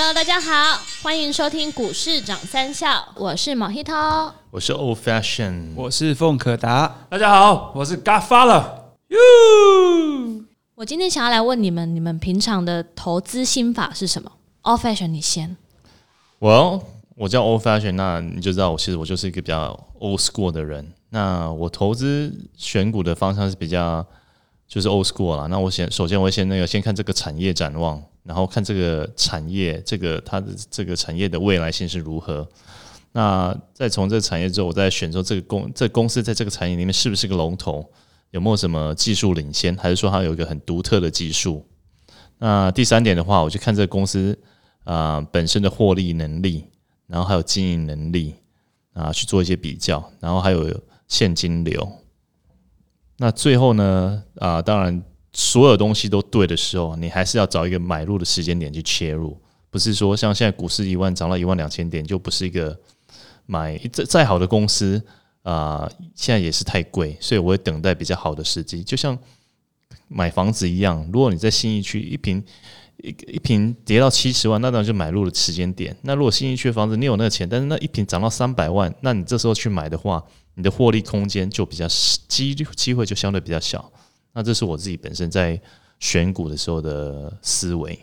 Hello，大家好，欢迎收听股市涨三笑，我是毛希涛。我是 Old Fashion，我是凤可达，大家好，我是 Godfather。哟，我今天想要来问你们，你们平常的投资心法是什么？Old Fashion，你先。我我叫 Old Fashion，那你就知道我其实我就是一个比较 Old School 的人。那我投资选股的方向是比较就是 Old School 啦。那我先首先我先那个先看这个产业展望，然后看这个产业这个它的这个产业的未来性是如何。那再从这个产业之后，我再选择这个公这公司在这个产业里面是不是个龙头，有没有什么技术领先，还是说它有一个很独特的技术？那第三点的话，我就看这个公司啊本身的获利能力，然后还有经营能力啊去做一些比较，然后还有现金流。那最后呢啊，当然所有东西都对的时候，你还是要找一个买入的时间点去切入，不是说像现在股市一万涨到一万两千点，就不是一个。买再再好的公司啊，现在也是太贵，所以我会等待比较好的时机。就像买房子一样，如果你在新一区一平一一平跌到七十万，那当然就买入的时间点。那如果新一区的房子你有那个钱，但是那一平涨到三百万，那你这时候去买的话，你的获利空间就比较机机会就相对比较小。那这是我自己本身在选股的时候的思维。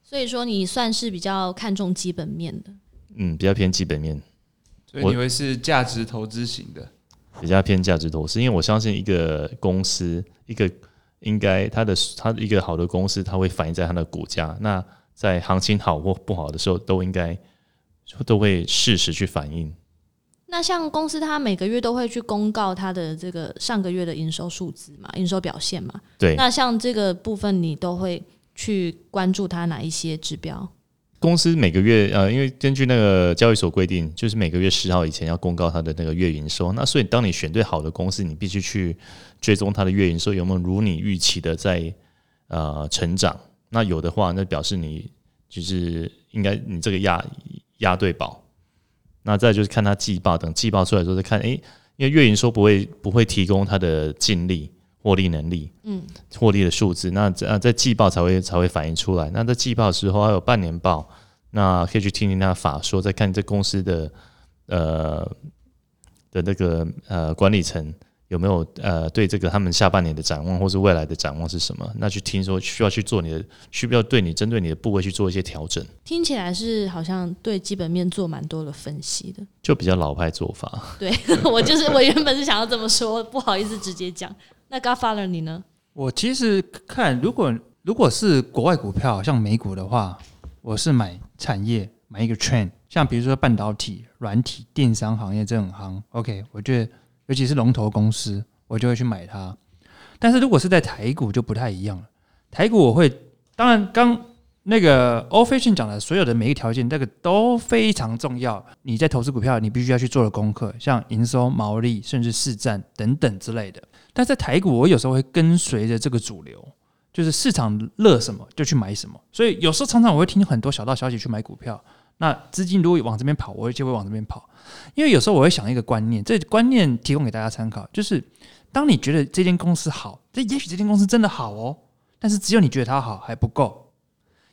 所以说，你算是比较看重基本面的。嗯，比较偏基本面。所以你会是价值投资型的，比较偏价值投资，因为我相信一个公司，一个应该它的它一个好的公司，它会反映在它的股价。那在行情好或不好的时候，都应该都会适时去反映。那像公司，它每个月都会去公告它的这个上个月的营收数字嘛，营收表现嘛。对。那像这个部分，你都会去关注它哪一些指标？公司每个月呃，因为根据那个交易所规定，就是每个月十号以前要公告它的那个月营收。那所以当你选对好的公司，你必须去追踪它的月营收有没有如你预期的在呃成长。那有的话，那表示你就是应该你这个押押对宝。那再就是看他季报，等季报出来之后再看，诶，因为月营收不会不会提供他的净利。获利能力，嗯，获利的数字，那啊在季报才会才会反映出来。那在季报的时候还有半年报，那可以去听听他法说，再看这公司的呃的那个呃管理层有没有呃对这个他们下半年的展望或是未来的展望是什么？那去听说需要去做你的，需不要对你针对你的部位去做一些调整。听起来是好像对基本面做蛮多的分析的，就比较老派做法。对 我就是我原本是想要这么说，不好意思直接讲。那 Godfather 你呢？我其实看，如果如果是国外股票，像美股的话，我是买产业，买一个 trend，像比如说半导体、软体、电商行业这种行，OK，我觉得尤其是龙头公司，我就会去买它。但是如果是在台股就不太一样了，台股我会，当然刚。那个 official 讲的所有的每一个条件，这个都非常重要。你在投资股票，你必须要去做的功课，像营收、毛利，甚至市占等等之类的。但在台股，我有时候会跟随着这个主流，就是市场热什么就去买什么。所以有时候常常我会听很多小道消息去买股票。那资金如果往这边跑，我就会往这边跑。因为有时候我会想一个观念，这观念提供给大家参考，就是当你觉得这间公司好，这也许这间公司真的好哦，但是只有你觉得它好还不够。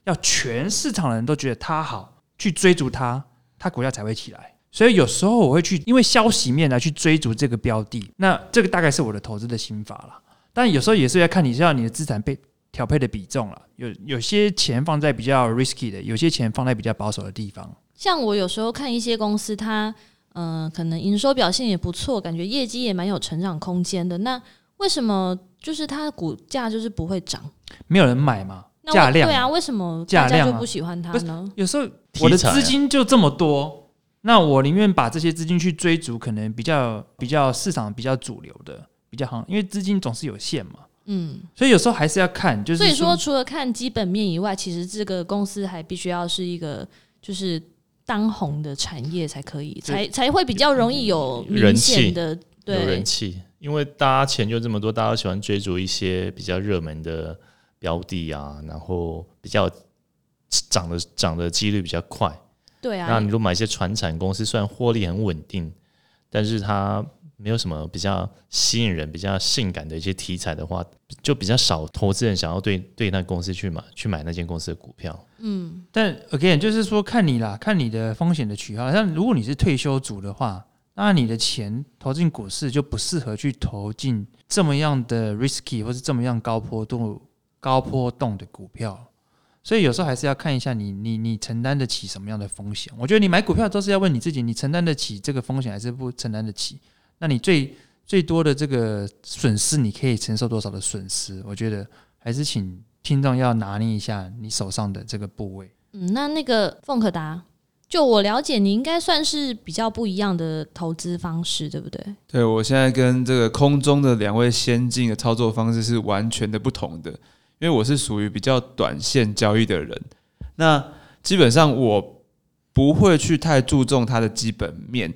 要全市场的人都觉得它好，去追逐它，它股价才会起来。所以有时候我会去，因为消息面来去追逐这个标的。那这个大概是我的投资的心法了。但有时候也是要看你知道你的资产被调配的比重了。有有些钱放在比较 risky 的，有些钱放在比较保守的地方。像我有时候看一些公司，它嗯，可能营收表现也不错，感觉业绩也蛮有成长空间的。那为什么就是它的股价就是不会涨？没有人买吗？价量对啊，为什么大家就不喜欢它呢？有时候我的资金就这么多，那我宁愿把这些资金去追逐可能比较比较市场比较主流的比较好，因为资金总是有限嘛。嗯，所以有时候还是要看，就是所以说除了看基本面以外，其实这个公司还必须要是一个就是当红的产业才可以，才才会比较容易有明显的对人气，因为大家钱就这么多，大家喜欢追逐一些比较热门的。标的啊，然后比较涨的涨的几率比较快，对啊。那你如果买一些传产公司，虽然获利很稳定，但是它没有什么比较吸引人、比较性感的一些题材的话，就比较少投资人想要对对那公司去买去买那间公司的股票。嗯但 again 就是说看你啦，看你的风险的取号。像如果你是退休族的话，那你的钱投进股市就不适合去投进这么样的 risky 或是这么样高波动、高波动的股票。所以有时候还是要看一下你你你承担得起什么样的风险。我觉得你买股票都是要问你自己，你承担得起这个风险还是不承担得起？那你最最多的这个损失，你可以承受多少的损失？我觉得还是请听众要拿捏一下你手上的这个部位。嗯，那那个凤可达，就我了解，你应该算是比较不一样的投资方式，对不对？对我现在跟这个空中的两位先进的操作方式是完全的不同的，因为我是属于比较短线交易的人，那基本上我不会去太注重它的基本面，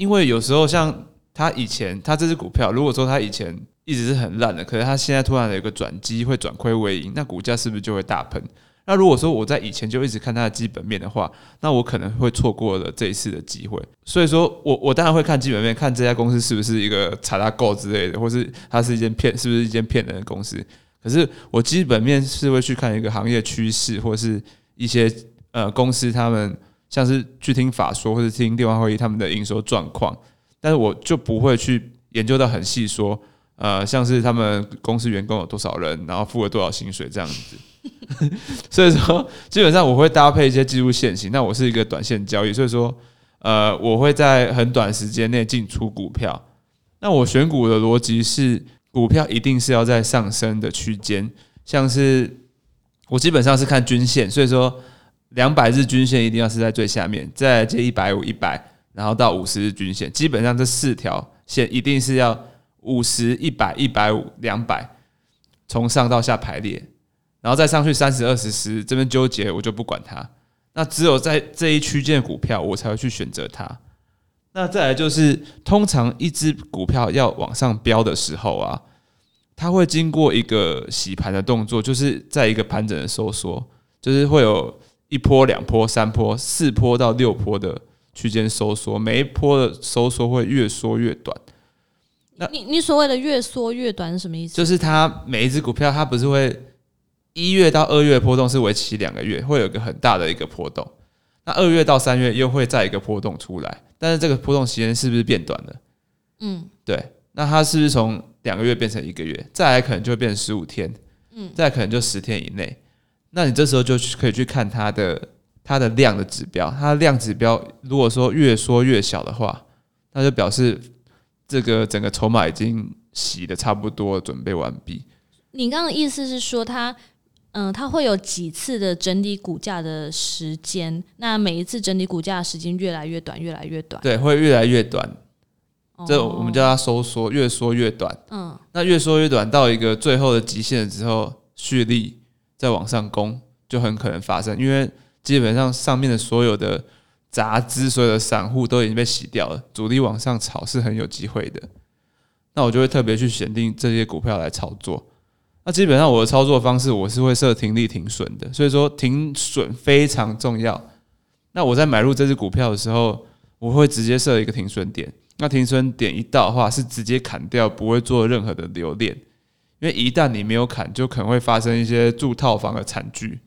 因为有时候像它以前它这只股票，如果说它以前一直是很烂的，可是它现在突然有一个转机会转亏为盈，那股价是不是就会大喷？那如果说我在以前就一直看它的基本面的话，那我可能会错过了这一次的机会。所以说我我当然会看基本面，看这家公司是不是一个查大购之类的，或是它是一间骗，是不是一间骗人的公司。可是我基本面是会去看一个行业趋势，或是一些呃公司他们像是去听法说或者听电话会议他们的营收状况，但是我就不会去研究到很细说，呃，像是他们公司员工有多少人，然后付了多少薪水这样子。所以说，基本上我会搭配一些技术线型。那我是一个短线交易，所以说，呃，我会在很短时间内进出股票。那我选股的逻辑是，股票一定是要在上升的区间，像是我基本上是看均线，所以说两百日均线一定要是在最下面，再接一百五、一百，然后到五十日均线，基本上这四条线一定是要五十、一百、一百五、两百，从上到下排列。然后再上去三十二十十这边纠结，我就不管它。那只有在这一区间股票，我才会去选择它。那再来就是，通常一只股票要往上飙的时候啊，它会经过一个洗盘的动作，就是在一个盘整的收缩，就是会有一波、两波、三波、四波到六波的区间收缩，每一波的收缩会越缩越短。那你你所谓的越缩越短是什么意思？就是它每一只股票，它不是会一月到二月的波动是为期两个月，会有一个很大的一个波动。那二月到三月又会再一个波动出来，但是这个波动时间是不是变短了？嗯，对，那它是不是从两个月变成一个月？再来可能就会变成十五天，嗯，再来可能就十天以内。那你这时候就去可以去看它的它的量的指标，它的量指标如果说越缩越小的话，那就表示这个整个筹码已经洗的差不多，准备完毕。你刚刚的意思是说它，嗯、它会有几次的整理股价的时间，那每一次整理股价的时间越来越短，越来越短。对，会越来越短。哦这我们叫它收缩，越缩越短。嗯，那越缩越短到一个最后的极限之后，蓄力再往上攻，就很可能发生。因为基本上上面的所有的杂资、所有的散户都已经被洗掉了，主力往上炒是很有机会的。那我就会特别去选定这些股票来操作。那基本上我的操作方式，我是会设停利停损的，所以说停损非常重要。那我在买入这只股票的时候，我会直接设一个停损点。那停损点一到的话，是直接砍掉，不会做任何的留恋，因为一旦你没有砍，就可能会发生一些住套房的惨剧。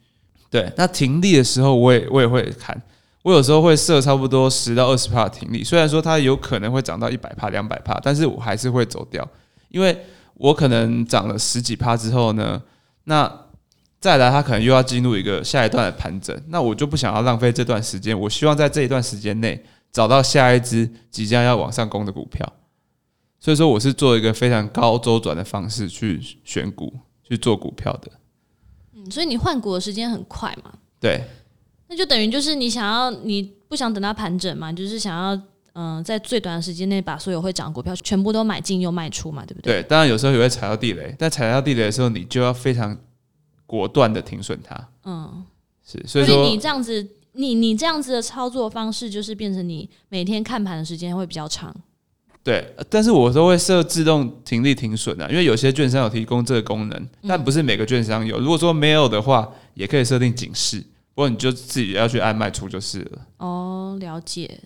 对，那停利的时候，我也我也会砍，我有时候会设差不多十到二十帕停利，虽然说它有可能会涨到一百帕、两百帕，但是我还是会走掉，因为我可能涨了十几帕之后呢，那再来它可能又要进入一个下一段的盘整，那我就不想要浪费这段时间，我希望在这一段时间内找到下一只即将要往上攻的股票，所以说我是做一个非常高周转的方式去选股去做股票的，嗯所以你换股的时间很快嘛？对。那就等于就是你想要，你不想等它盘整嘛，就是想要，嗯、在最短的时间内把所有会涨的股票全部都买进又卖出嘛，对不对？对，当然有时候也会踩到地雷，但踩到地雷的时候，你就要非常果断的停损它。嗯，是，所以所以说你这样子，你你这样子的操作方式，就是变成你每天看盘的时间会比较长。对，呃但是我都会设自动停利停损的，因为有些券商有提供这个功能，但不是每个券商有。如果说没有的话，也可以设定警示，不过你就自己要去按卖出就是了。哦，了解。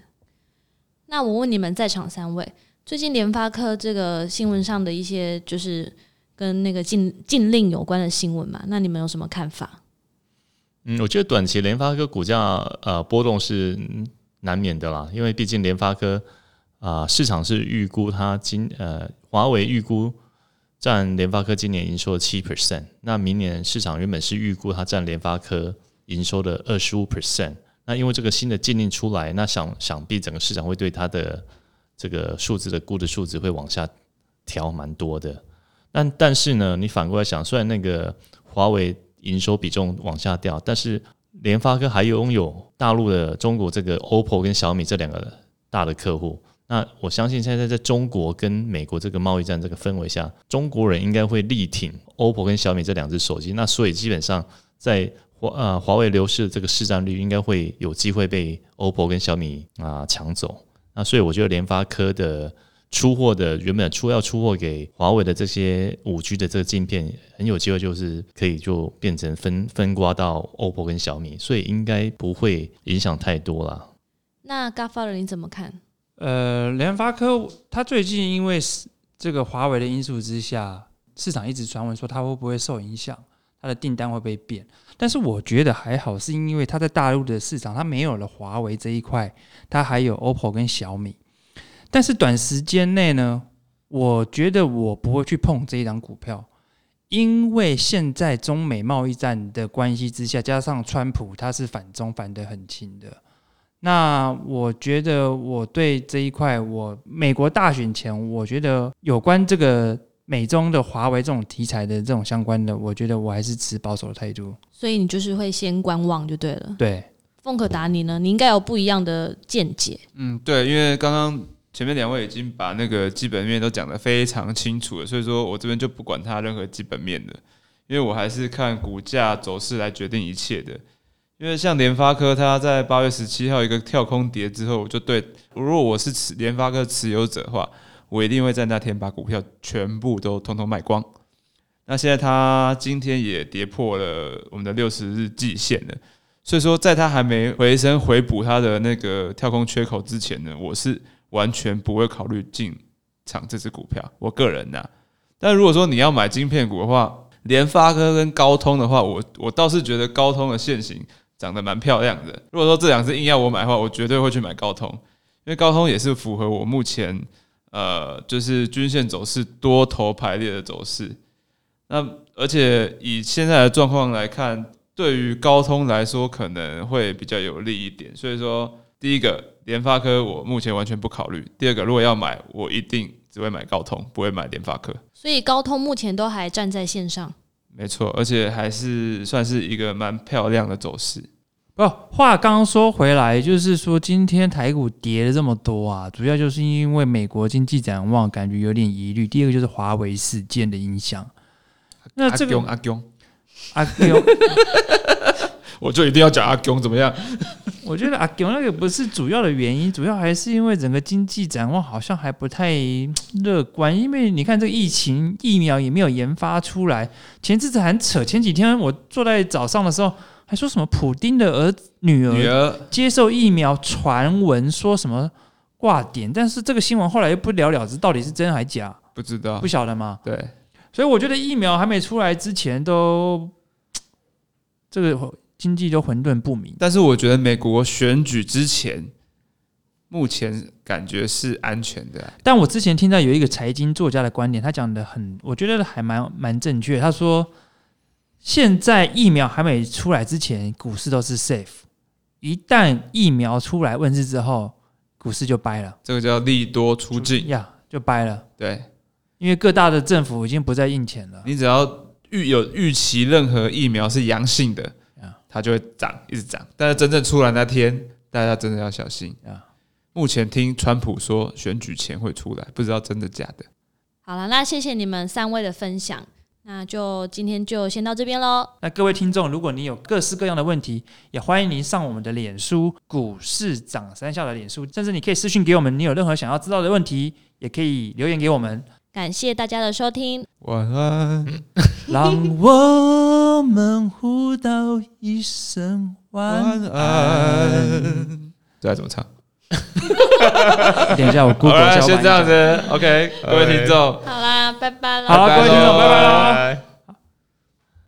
那我问你们在场三位，最近联发科这个新闻上的一些就是跟那个禁禁令有关的新闻嘛，那你们有什么看法？嗯，我觉得短期联发科股价呃波动是难免的啦，因为毕竟联发科啊、市场是预估它今呃华为预估占联发科今年营收的七 percent，那明年市场原本是预估它占联发科营收的二十五 percent，那因为这个新的禁令出来，那想想必整个市场会对它的这个数字的估的数值会往下调蛮多的。但但是呢，你反过来想，虽然那个华为营收比重往下掉，但是联发科还拥有大陆的中国这个 OPPO 跟小米这两个大的客户。那我相信现在在中国跟美国这个贸易战这个氛围下，中国人应该会力挺 OPPO 跟小米这两只手机。那所以基本上在华呃华为流失的这个市占率，应该会有机会被 OPPO 跟小米啊、抢走。那所以我觉得联发科的出货的原本出要出货给华为的这些五 G 的这个镜片，很有机会就是可以就变成分分刮到 OPPO 跟小米，所以应该不会影响太多啦。那 g a f a 你怎么看？呃，联发科它最近因为是这个华为的因素之下，市场一直传闻说它会不会受影响，它的订单会不会变？但是我觉得还好，是因为它在大陆的市场它没有了华为这一块，它还有 OPPO 跟小米。但是短时间内呢，我觉得我不会去碰这一档股票，因为现在中美贸易战的关系之下，加上川普他是反中反得很轻的。那我觉得我对这一块，我美国大选前，我觉得有关这个美中的华为这种题材的这种相关的，我觉得我还是持保守的态度。所以你就是会先观望就对了。对，凤可达你呢？你应该有不一样的见解。嗯，对，因为刚刚前面两位已经把那个基本面都讲得非常清楚了，所以说我这边就不管它任何基本面的，因为我还是看股价走势来决定一切的。因为像联发科，它在八月十七号一个跳空跌之后，我就对，如果我是持联发科持有者的话，我一定会在那天把股票全部都通通卖光。那现在它今天也跌破了我们的六十日季线了，所以说在它还没回升回补它的那个跳空缺口之前呢，我是完全不会考虑进场这只股票。我个人呐、但如果说你要买晶片股的话，联发科跟高通的话，我我倒是觉得高通的现形长得蛮漂亮的。如果说这两只硬要我买的话，我绝对会去买高通，因为高通也是符合我目前呃就是均线走势多头排列的走势。那而且以现在的状况来看，对于高通来说可能会比较有利一点。所以说，第一个联发科我目前完全不考虑；第二个，如果要买，我一定只会买高通，不会买联发科。所以高通目前都还站在线上。没错，而且还是算是一个蛮漂亮的走势。不，话刚刚说回来，就是说今天台股跌了这么多啊，主要就是因为美国经济展望感觉有点疑虑，第二个就是华为事件的影响。那这个阿公，阿勇，我就一定要讲阿公怎么样？我觉得阿勇那个不是主要的原因，主要还是因为整个经济展望好像还不太乐观。因为你看这个疫情疫苗也没有研发出来，前阵子很扯，前几天我坐在早上的时候还说什么普丁的儿女儿女儿接受疫苗传闻说什么挂点，但是这个新闻后来又不了了之，到底是真还假，不知道不，晓得吗？对，所以我觉得疫苗还没出来之前都 这个经济都混沌不明。但是我觉得美国选举之前，目前感觉是安全的啊。但我之前听到有一个财经作家的观点，他讲的很，我觉得还蛮蛮正确。他说，现在疫苗还没出来之前，股市都是 safe；一旦疫苗出来问世之后，股市就掰了，这个叫利多出尽。呀，就掰了。对因为各大的政府已经不再印钱了。你只要预有预期任何疫苗是阳性的啊，它就会涨，一直涨。但是真正出来那天，大家真的要小心啊。目前听川普说选举前会出来，不知道真的假的。好了，那谢谢你们三位的分享，那就今天就先到这边喽。那各位听众，如果你有各式各样的问题，也欢迎您上我们的脸书“股市涨三下”的脸书，甚至你可以私信给我们，你有任何想要知道的问题，也可以留言给我们。感谢大家的收听，晚安。让我们互道一声晚晚安。这要怎么唱？等一下我好 Google 一下先这样子，OK，各位听众。好啦，拜拜啦。好，各位听众，拜拜喽。拜。